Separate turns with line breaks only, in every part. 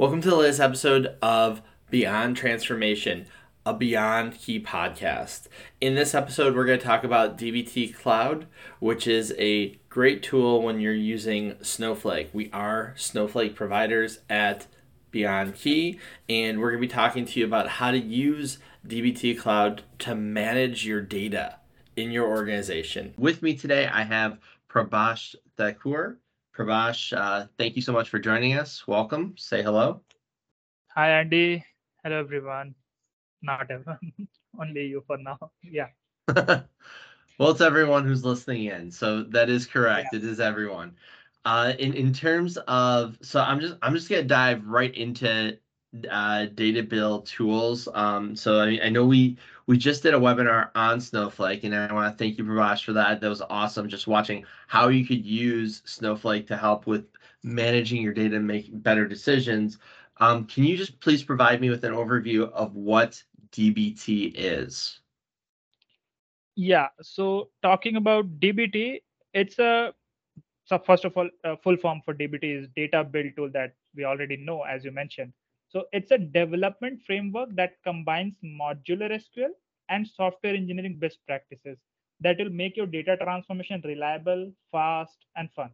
Welcome to the latest episode of Beyond Transformation, a Beyond Key podcast. In this episode, we're going to talk about DBT Cloud, which is a great tool when you're using Snowflake. We are Snowflake providers at Beyond Key, and we're going to be talking to you about how to use DBT Cloud to manage your data in your organization. With me today, I have Prabhash Thakur. Prabhash, uh, thank you so much for joining us. Welcome. Say hello.
Hi, Andy. Hello, everyone. Not everyone, only you for now. Yeah.
well, it's everyone who's listening in, so that is correct. Yeah. It is everyone. Uh, in in terms of, so I'm just I'm just gonna dive right into uh, data build tools. Um, so I, I know we we just did a webinar on Snowflake, and I want to thank you, Prabhash, for that. That was awesome. Just watching how you could use Snowflake to help with managing your data and making better decisions. Um, can you just please provide me with an overview of what DBT is?
Yeah. So talking about DBT, it's a so first of all, full form for DBT is data build tool that we already know, as you mentioned. So it's a development framework that combines modular SQL and software engineering best practices that will make your data transformation reliable, fast, and fun.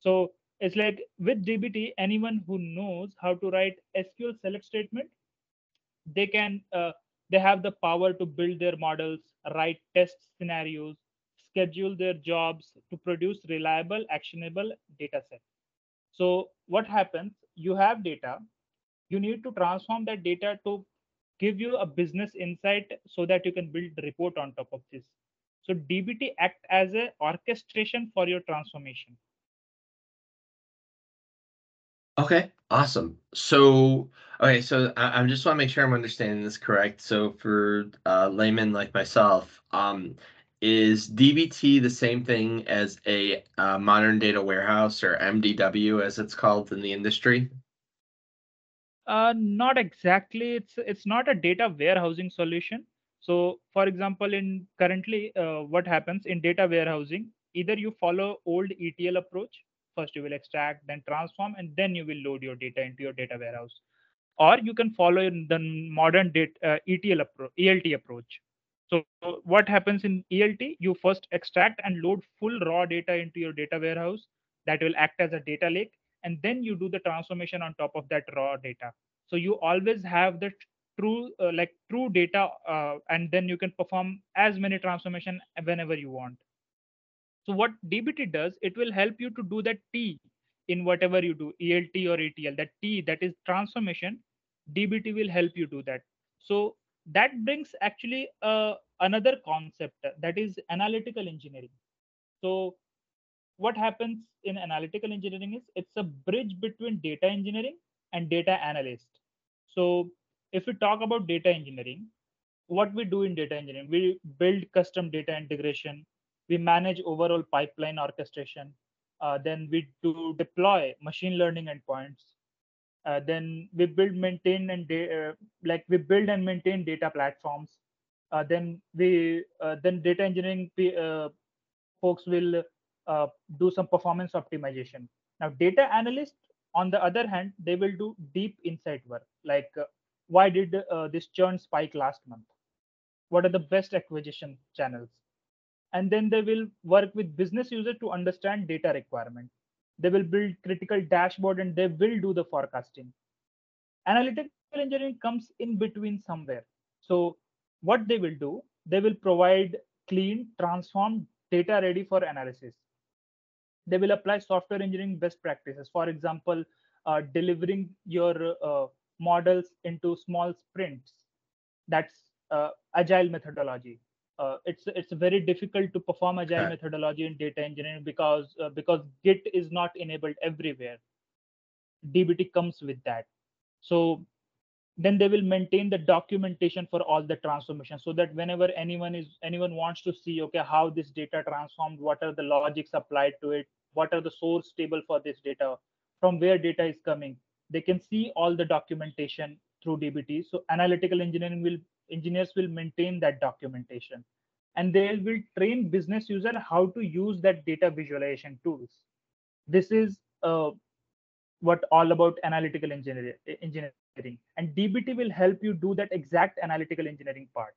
So it's like with DBT, anyone who knows how to write SQL select statement, they can uh, they have the power to build their models, write test scenarios, schedule their jobs to produce reliable, actionable data set. So what happens? You have data, you need to transform that data to give you a business insight so that you can build report on top of this. So dbt act as a orchestration for your transformation.
Okay awesome. So okay so i, I just want to make sure i'm understanding this correct. So for uh, layman like myself um, is dbt the same thing as a uh, modern data warehouse or mdw as it's called in the industry
uh, not exactly. It's it's not a data warehousing solution. So, for example, in currently, uh, what happens in data warehousing? Either you follow old ETL approach. First, you will extract, then transform, and then you will load your data into your data warehouse. Or you can follow the modern data, uh, ETL approach, ELT approach. So, what happens in ELT? You first extract and load full raw data into your data warehouse. That will act as a data lake and then you do the transformation on top of that raw data. So you always have the true uh, like true data uh, and then you can perform as many transformation whenever you want. So what dbt does it will help you to do that t in whatever you do elt or etl that t that is transformation dbt will help you do that. So that brings actually uh, another concept that is analytical engineering. So what happens in analytical engineering is it's a bridge between data engineering and data analyst. So if we talk about data engineering, what we do in data engineering, we build custom data integration, we manage overall pipeline orchestration, uh, then we do deploy machine learning endpoints, uh, then we build, maintain, and uh, like we build and maintain data platforms. Uh, then we uh, then data engineering uh, folks will uh, do some performance optimization. Now, data analysts, on the other hand, they will do deep insight work, like uh, why did uh, this churn spike last month? What are the best acquisition channels? And then they will work with business users to understand data requirement. They will build critical dashboard and they will do the forecasting. Analytical engineering comes in between somewhere. So what they will do, they will provide clean, transformed data ready for analysis they will apply software engineering best practices. For example uh, delivering your uh, models into small sprints. That's uh, agile methodology. Uh, it's it's very difficult to perform agile okay. methodology in data engineering because uh, because git is not enabled everywhere. Dbt comes with that. So then they will maintain the documentation for all the transformation so that whenever anyone is anyone wants to see okay how this data transformed what are the logics applied to it what are the source table for this data from where data is coming they can see all the documentation through dbt so analytical engineering will engineers will maintain that documentation and they will train business user how to use that data visualization tools. This is uh, what all about analytical engineering engineering. And dbt will help you do that exact analytical engineering part.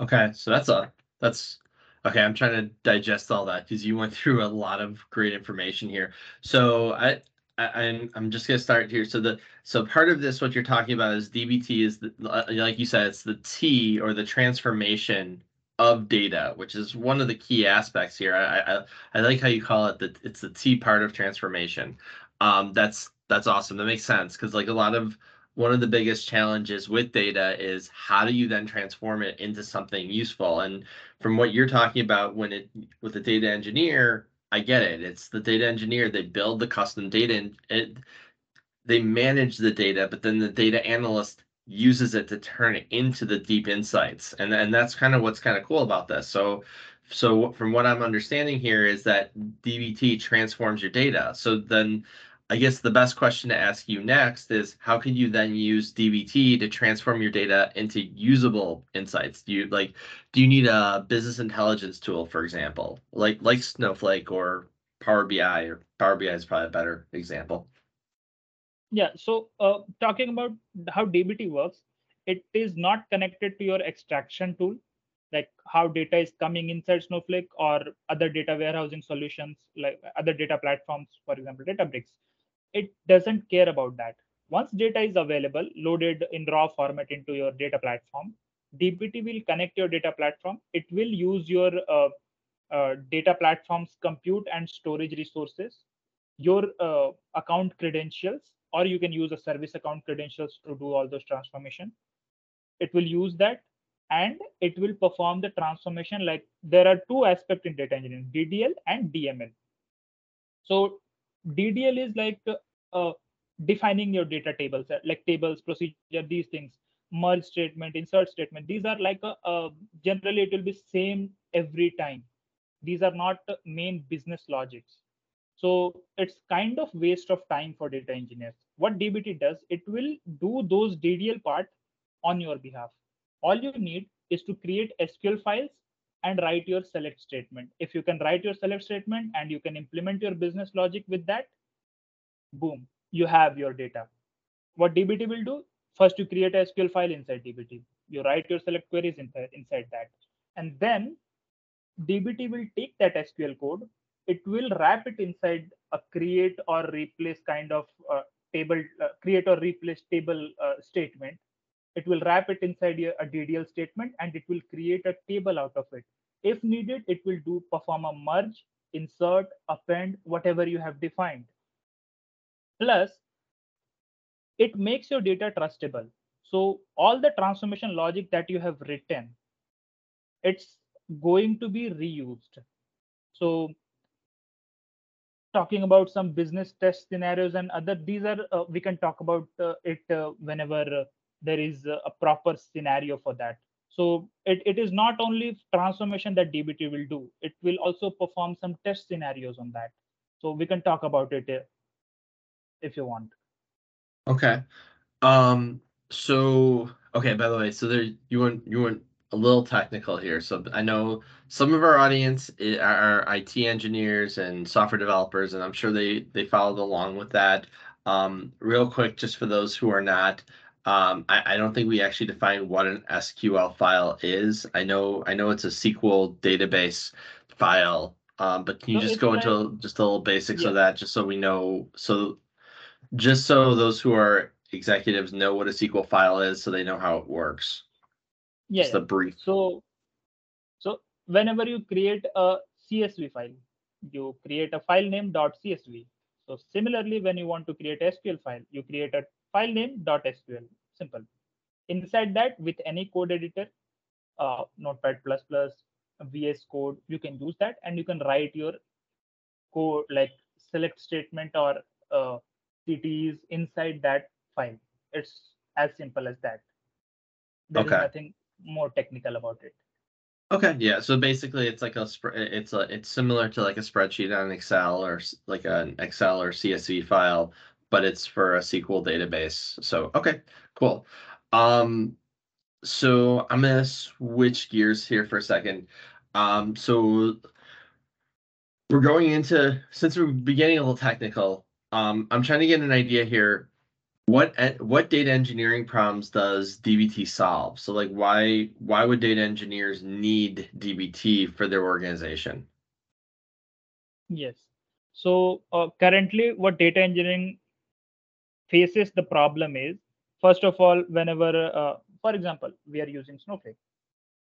Okay so that's a that's okay i'm trying to digest all that because you went through a lot of great information here. So i I, am I'm just gonna start here. So the so part of this, what you're talking about is DBT is the, like you said, it's the T or the transformation of data, which is one of the key aspects here. I I, I like how you call it that it's the T part of transformation. Um, that's that's awesome. That makes sense because like a lot of one of the biggest challenges with data is how do you then transform it into something useful? And from what you're talking about, when it with the data engineer, I get it. It's the data engineer. They build the custom data and it, they manage the data, but then the data analyst uses it to turn it into the deep insights. And, and that's kind of what's kind of cool about this. So, so from what I'm understanding here is that DBT transforms your data. So then I guess the best question to ask you next is how can you then use DBT to transform your data into usable insights? Do you like do you need a business intelligence tool, for example, like like Snowflake or Power BI or Power BI is probably a better example.
Yeah, so uh, talking about how DBT works, it is not connected to your extraction tool, like how data is coming inside Snowflake or other data warehousing solutions, like other data platforms, for example, Databricks it doesn't care about that. Once data is available, loaded in raw format into your data platform, DBT will connect your data platform. It will use your uh, uh, data platform's compute and storage resources, your uh, account credentials, or you can use a service account credentials to do all those transformation. It will use that and it will perform the transformation like there are two aspects in data engineering, DDL and DML. So DDL is like uh, defining your data tables, uh, like tables, procedure, these things, merge statement, insert statement. These are like a, a generally it will be same every time. These are not main business logics. So it's kind of waste of time for data engineers. What DBT does, it will do those DDL part on your behalf. All you need is to create SQL files and write your select statement. If you can write your select statement and you can implement your business logic with that, boom, you have your data. What DBT will do? First, you create a SQL file inside DBT. You write your select queries inside, inside that. And then DBT will take that SQL code. It will wrap it inside a create or replace kind of uh, table, uh, create or replace table uh, statement. It will wrap it inside a DDL statement and it will create a table out of it. If needed, it will do perform a merge, insert, append, whatever you have defined. Plus, it makes your data trustable. So all the transformation logic that you have written, it's going to be reused. So talking about some business test scenarios and other, these are, uh, we can talk about uh, it uh, whenever uh, there is a proper scenario for that. So it, it is not only transformation that DBT will do, it will also perform some test scenarios on that. So we can talk about it uh, if you want.
Okay. Um. So okay. By the way, so there you went you went a little technical here. So I know some of our audience are IT engineers and software developers, and I'm sure they they followed along with that. Um, real quick, just for those who are not, um, I, I don't think we actually define what an SQL file is. I know I know it's a SQL database file, um, but can you just go into just a little basics yeah. of that, just so we know, so just so those who are executives know what a SQL file is, so they know how it works.
Yeah. Just
a brief.
So, so whenever you create a CSV file, you create a file name .csv. So similarly, when you want to create a SQL file, you create a file name .sql. Simple. Inside that, with any code editor, uh, Notepad++, VS Code, you can use that, and you can write your code like select statement or uh, CTs inside that file. It's as simple as that. There okay. is nothing more technical about it.
Okay, yeah. So basically, it's like a it's a it's similar to like a spreadsheet on Excel or like an Excel or CSV file, but it's for a SQL database. So okay, cool. Um, so I'm gonna switch gears here for a second. Um, so we're going into since we're beginning a little technical um, I'm trying to get an idea here. What what data engineering problems does DBT solve? So like why why would data engineers need DBT for their organization?
Yes. So uh, currently, what data engineering faces the problem is first of all, whenever, uh, for example, we are using Snowflake.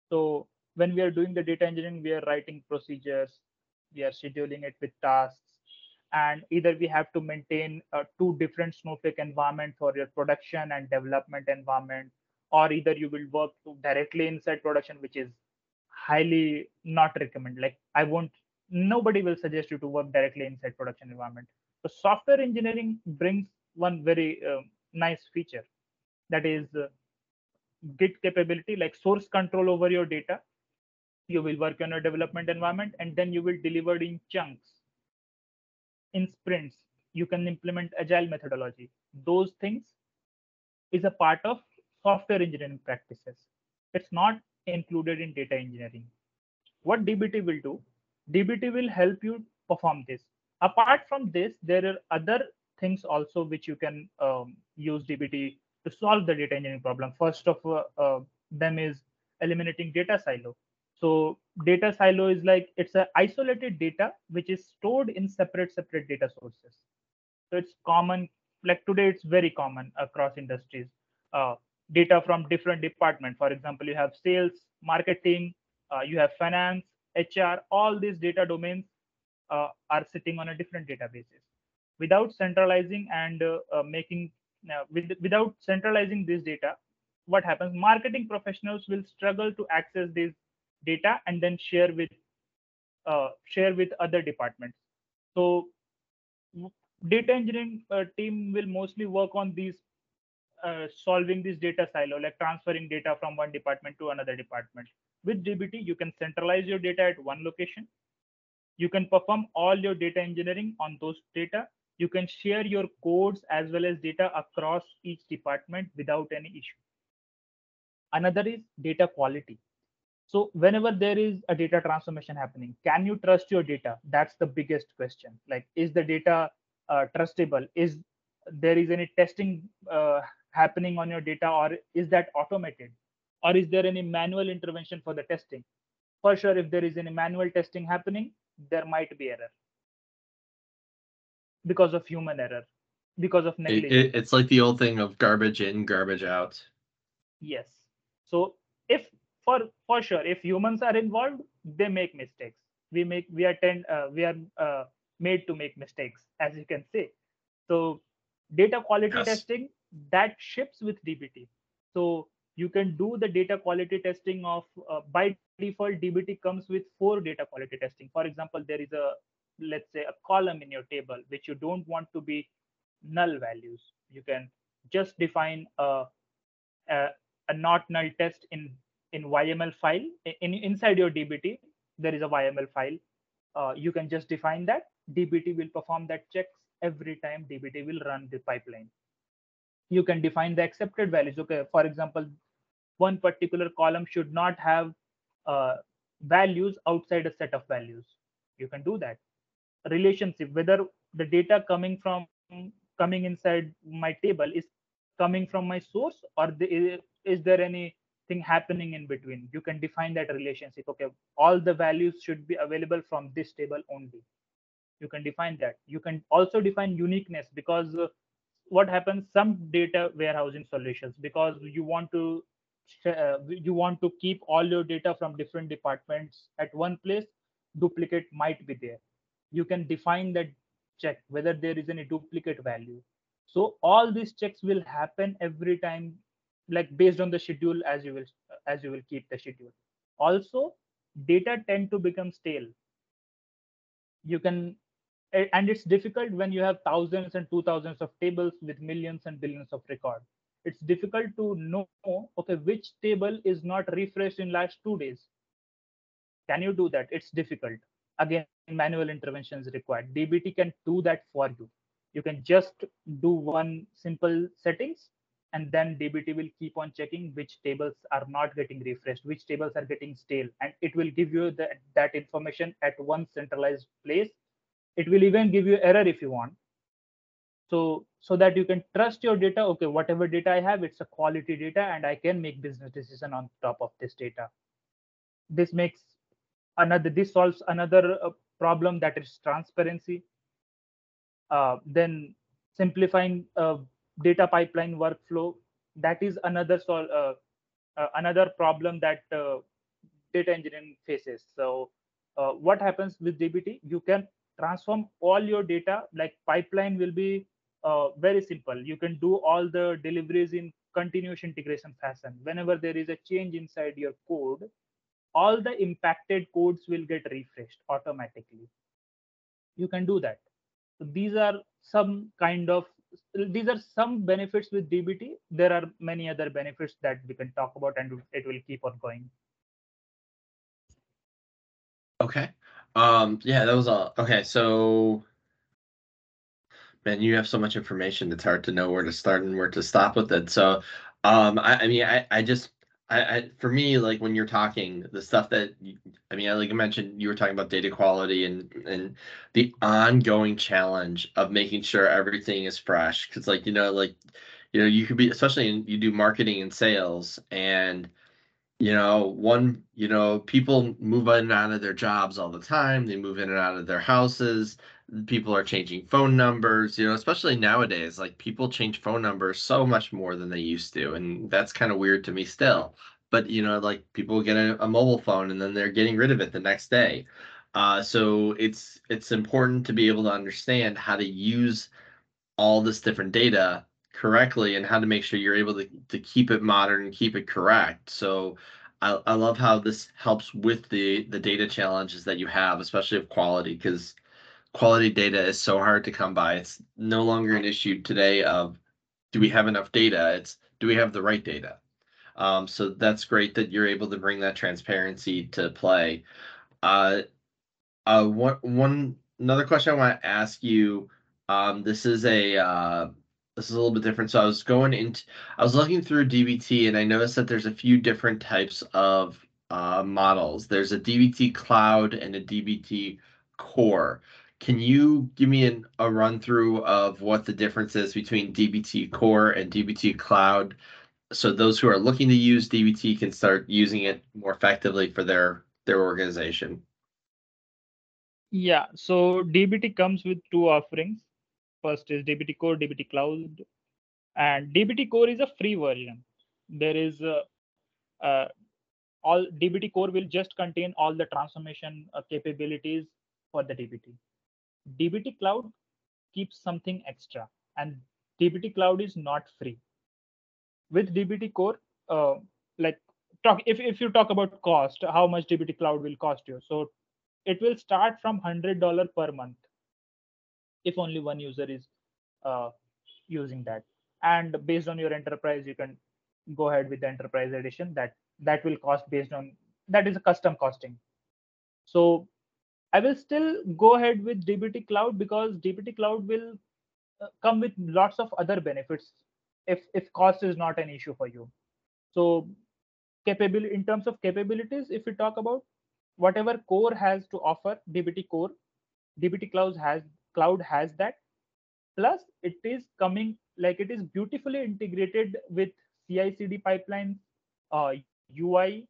So when we are doing the data engineering, we are writing procedures, we are scheduling it with tasks, and either we have to maintain uh, two different Snowflake environments for your production and development environment, or either you will work directly inside production, which is highly not recommended. Like I won't, nobody will suggest you to work directly inside production environment. So software engineering brings one very uh, nice feature that is uh, git capability like source control over your data you will work on a development environment and then you will deliver in chunks in sprints you can implement agile methodology those things is a part of software engineering practices it's not included in data engineering what dbt will do dbt will help you perform this apart from this there are other things also which you can um, use dbt to solve the data engineering problem. First of uh, uh, them is eliminating data silo. So data silo is like it's a isolated data which is stored in separate separate data sources. So it's common like today it's very common across industries. Uh, data from different departments. For example, you have sales, marketing, uh, you have finance, HR. All these data domains uh, are sitting on a different databases. Without centralizing and uh, uh, making now, with, without centralizing this data, what happens? Marketing professionals will struggle to access this data and then share with uh, share with other departments. So, data engineering uh, team will mostly work on these uh, solving this data silo, like transferring data from one department to another department. With DBT, you can centralize your data at one location. You can perform all your data engineering on those data you can share your codes as well as data across each department without any issue. Another is data quality. So whenever there is a data transformation happening, can you trust your data? That's the biggest question. Like, is the data uh, trustable? Is there is any testing uh, happening on your data or is that automated? Or is there any manual intervention for the testing? For sure, if there is any manual testing happening, there might be error because of human error because of negligence
it, it, it's like the old thing of garbage in garbage out
yes so if for for sure if humans are involved they make mistakes. We make we are tend uh, we are uh, made to make mistakes as you can say. So data quality yes. testing that ships with dbt so you can do the data quality testing of uh, by default dbt comes with four data quality testing. For example there is a let's say a column in your table which you don't want to be null values. You can just define a, a, a not null test in in yml file in inside your dbt there is a yml file. Uh, you can just define that. Dbt will perform that checks every time dbt will run the pipeline. You can define the accepted values. Okay for example one particular column should not have uh, values outside a set of values. You can do that. Relationship whether the data coming from coming inside my table is coming from my source or the, is there anything happening in between. You can define that relationship. Okay all the values should be available from this table only. You can define that. You can also define uniqueness because uh, what happens some data warehousing solutions because you want to uh, you want to keep all your data from different departments at one place duplicate might be there. You can define that check whether there is any duplicate value. So all these checks will happen every time like based on the schedule as you will as you will keep the schedule. Also data tend to become stale. You can and it's difficult when you have thousands and two thousands of tables with millions and billions of records it's difficult to know okay which table is not refreshed in last two days. Can you do that? It's difficult. Again manual intervention is required. Dbt can do that for you. You can just do one simple settings and then dbt will keep on checking which tables are not getting refreshed which tables are getting stale. And it will give you that information at one centralized place. It will even give you error if you want. So so that you can trust your data. Okay whatever data i have it's a quality data and i can make business decision on top of this data. This makes another this solves another uh, problem that is transparency. Uh, then simplifying uh, data pipeline workflow that is another sol- uh, uh, another problem that uh, data engineering faces. So what happens with dbt you can transform all your data like pipeline will be very simple. You can do all the deliveries in continuous integration fashion. Whenever there is a change inside your code all the impacted codes will get refreshed automatically. You can do that. So these are some kind of these are some benefits with dbt there are many other benefits that we can talk about and it will keep on going.
Okay. Um yeah that was all. Okay so man you have so much information. It's hard to know where to start and where to stop with it. So um i, I mean i i just I, I, for me, like when you're talking, the stuff that I mean, like I mentioned, you were talking about data quality and and the ongoing challenge of making sure everything is fresh. Because like you know, like you know, you could be especially in, you do marketing and sales, and you know, one you know, people move in and out of their jobs all the time. They move in and out of their houses people are changing phone numbers you know especially nowadays like people change phone numbers so much more than they used to and that's kind of weird to me still. But you know like people get a, a, mobile phone and then they're getting rid of it the next day. Uh, so it's it's important to be able to understand how to use all this different data correctly and how to make sure you're able to, to keep it modern and keep it correct. So I, I love how this helps with the the data challenges that you have especially of quality because quality data is so hard to come by. It's no longer an issue today of do we have enough data? It's do we have the right data? Um, so that's great that you're able to bring that transparency to play. Uh, uh, one, one another question I want to ask you. Um, this is a uh, this is a little bit different. So I was going into I was looking through DBT and I noticed that there's a few different types of uh, models. There's a DBT cloud and a DBT core. Can you give me an, a run through of what the difference is between DBT Core and DBT Cloud? So those who are looking to use DBT can start using it more effectively for their their organization.
Yeah, so DBT comes with two offerings. First is DBT Core, DBT Cloud, and DBT Core is a free version. There is a, uh, all DBT Core will just contain all the transformation uh, capabilities for the DBT. DBT Cloud keeps something extra, and DBT Cloud is not free. With DBT Core, uh, like talk if, if you talk about cost, how much DBT Cloud will cost you. So it will start from hundred dollar per month if only one user is uh, using that. And based on your enterprise, you can go ahead with the enterprise edition. That that will cost based on that is a custom costing. So I will still go ahead with DBT Cloud because DBT Cloud will uh, come with lots of other benefits if if cost is not an issue for you. So capability in terms of capabilities, if we talk about whatever core has to offer, DBT core, DBT Cloud has cloud has that. Plus, it is coming like it is beautifully integrated with CI/CD pipelines, uh, UI,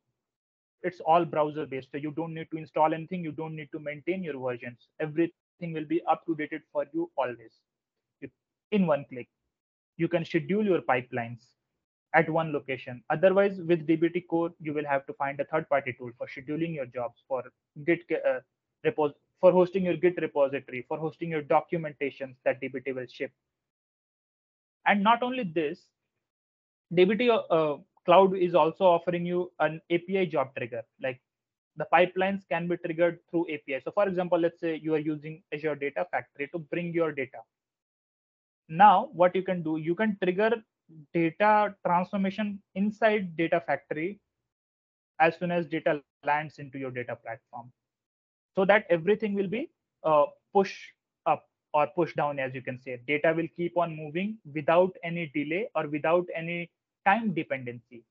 it's all browser based. So you don't need to install anything. You don't need to maintain your versions. Everything will be up to date for you always. In one click. You can schedule your pipelines at one location. Otherwise with dbt core you will have to find a third party tool for scheduling your jobs for git uh, repos for hosting your git repository for hosting your documentations that dbt will ship. And not only this dbt uh, cloud is also offering you an api job trigger. Like the pipelines can be triggered through api so for example let's say you are using azure data factory to bring your data. Now what you can do you can trigger data transformation inside data factory as soon as data lands into your data platform. So that everything will be uh, push up or push down as you can say. Data will keep on moving without any delay or without any time dependency.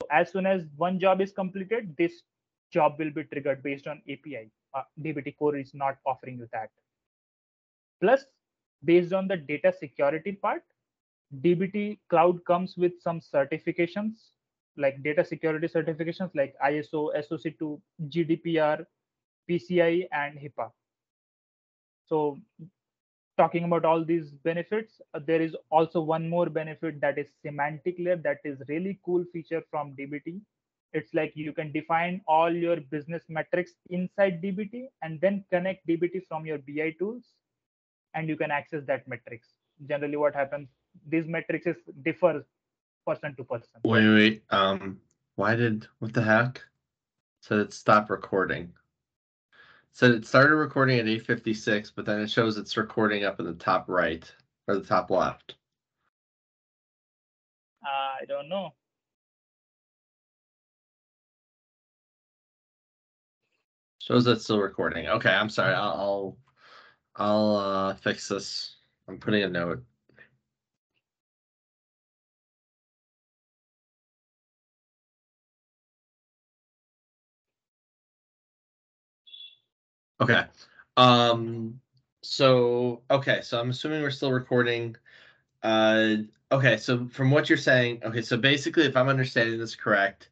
So as soon as one job is completed, this job will be triggered based on API. Uh, DBT Core is not offering you that. Plus, based on the data security part, DBT Cloud comes with some certifications like data security certifications like ISO, SOC2, GDPR, PCI, and HIPAA. So, talking about all these benefits, uh, there is also one more benefit that is semantic layer that is really cool feature from DBT. It's like you can define all your business metrics inside DBT and then connect DBT from your BI tools and you can access that metrics. Generally, what happens, these metrics differ person to person.
Wait, wait. Um, why did what the heck? So it stopped recording. So it started recording at 856, but then it shows it's recording up in the top right or the top left.
I don't know.
Shows it's still recording. Okay, I'm sorry. I'll I'll, I'll uh, fix this. I'm putting a note. Okay. Um so okay, so I'm assuming we're still recording. Uh okay, so from what you're saying, okay, so basically if I'm understanding this correct,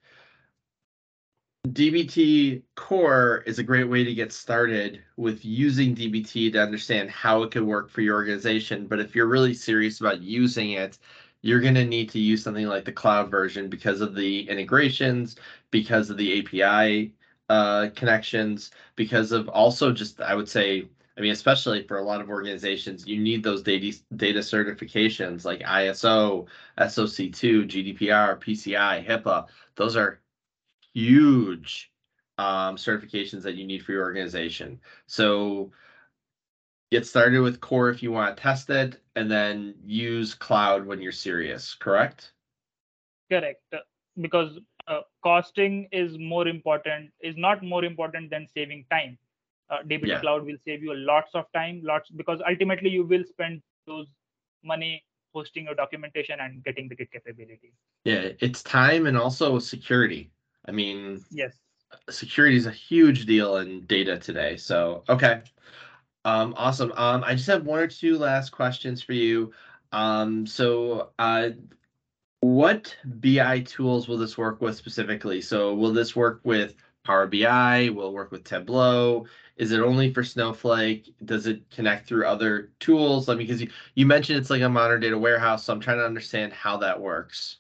DBT Core is a great way to get started with using DBT to understand how it could work for your organization. But if you're really serious about using it, you're going to need to use something like the cloud version because of the integrations, because of the API uh, connections because of also just I would say I mean especially for a lot of organizations you need those data data certifications like ISO, SOC2, GDPR, PCI, HIPAA. Those are huge um, certifications that you need for your organization. So get started with core if you want to test it and then use cloud when you're serious correct
correct because uh, costing is more important is not more important than saving time. Uh, dbt yeah. cloud will save you lots of time lots because ultimately you will spend those money hosting your documentation and getting the git capability
yeah it's time and also security. I mean
yes.
security is a huge deal in data today so okay. Um awesome. Um i just have one or two last questions for you. Um so uh what BI tools will this work with specifically? So will this work with Power BI? Will work with Tableau? Is it only for Snowflake? Does it connect through other tools? I mean, because you, you mentioned it's like a modern data warehouse, so I'm trying to understand how that works.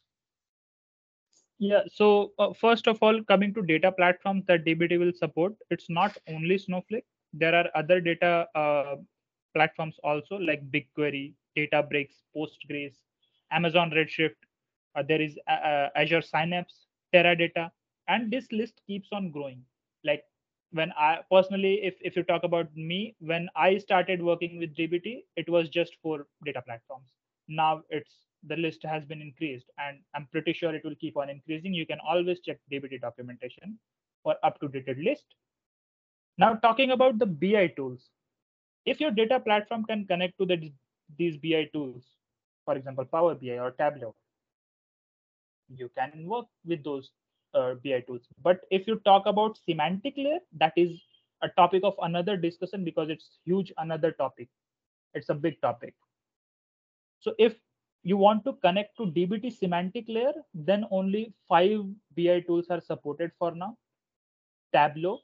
Yeah, so uh, first of all, coming to data platforms that DBT will support, it's not only Snowflake. There are other data uh, platforms also like BigQuery, Databricks, Postgres, Amazon Redshift, there is uh, uh, Azure Synapse, Teradata, and this list keeps on growing. Like when I personally, if, if you talk about me, when I started working with DBT, it was just for data platforms. Now it's the list has been increased and I'm pretty sure it will keep on increasing. You can always check DBT documentation for up-to-date list. Now talking about the BI tools. If your data platform can connect to the, these BI tools, for example, Power BI or Tableau, you can work with those uh, BI tools. But if you talk about semantic layer, that is a topic of another discussion because it's huge another topic. It's a big topic. So if you want to connect to DBT semantic layer, then only five BI tools are supported for now. Tableau,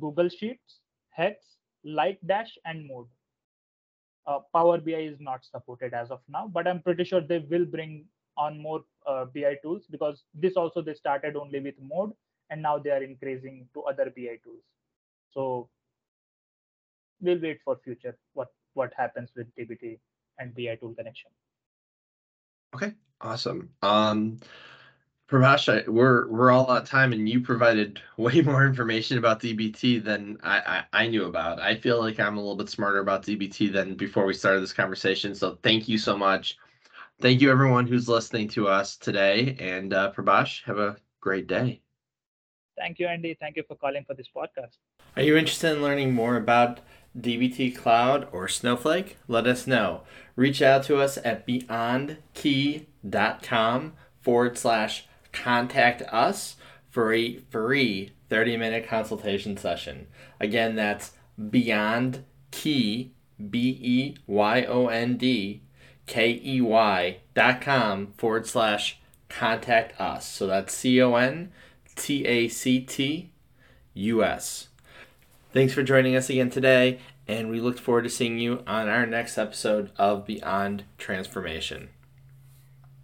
Google Sheets, Hex, Lightdash, and Mode. Uh, Power BI is not supported as of now, but I'm pretty sure they will bring on more uh, BI tools because this also they started only with mode and now they are increasing to other BI tools. So we'll wait for future what what happens with DBT and BI tool connection.
Okay, awesome. Um, Prabhash, we're we're all out of time, and you provided way more information about DBT than I, I, I knew about. I feel like I'm a little bit smarter about DBT than before we started this conversation. So thank you so much thank you everyone who's listening to us today. And uh, Prabhash, have a great day.
Thank you, Andy. Thank you for calling for this podcast.
Are you interested in learning more about DBT Cloud or Snowflake? Let us know. Reach out to us at beyondkey.com forward slash contact us for a free 30 minute consultation session. Again, that's beyondkey.com B E Y O N D K E Y dot com forward slash contact us. So that's C O N T A C T U S. Thanks for joining us again today, and we look forward to seeing you on our next episode of Beyond Transformation.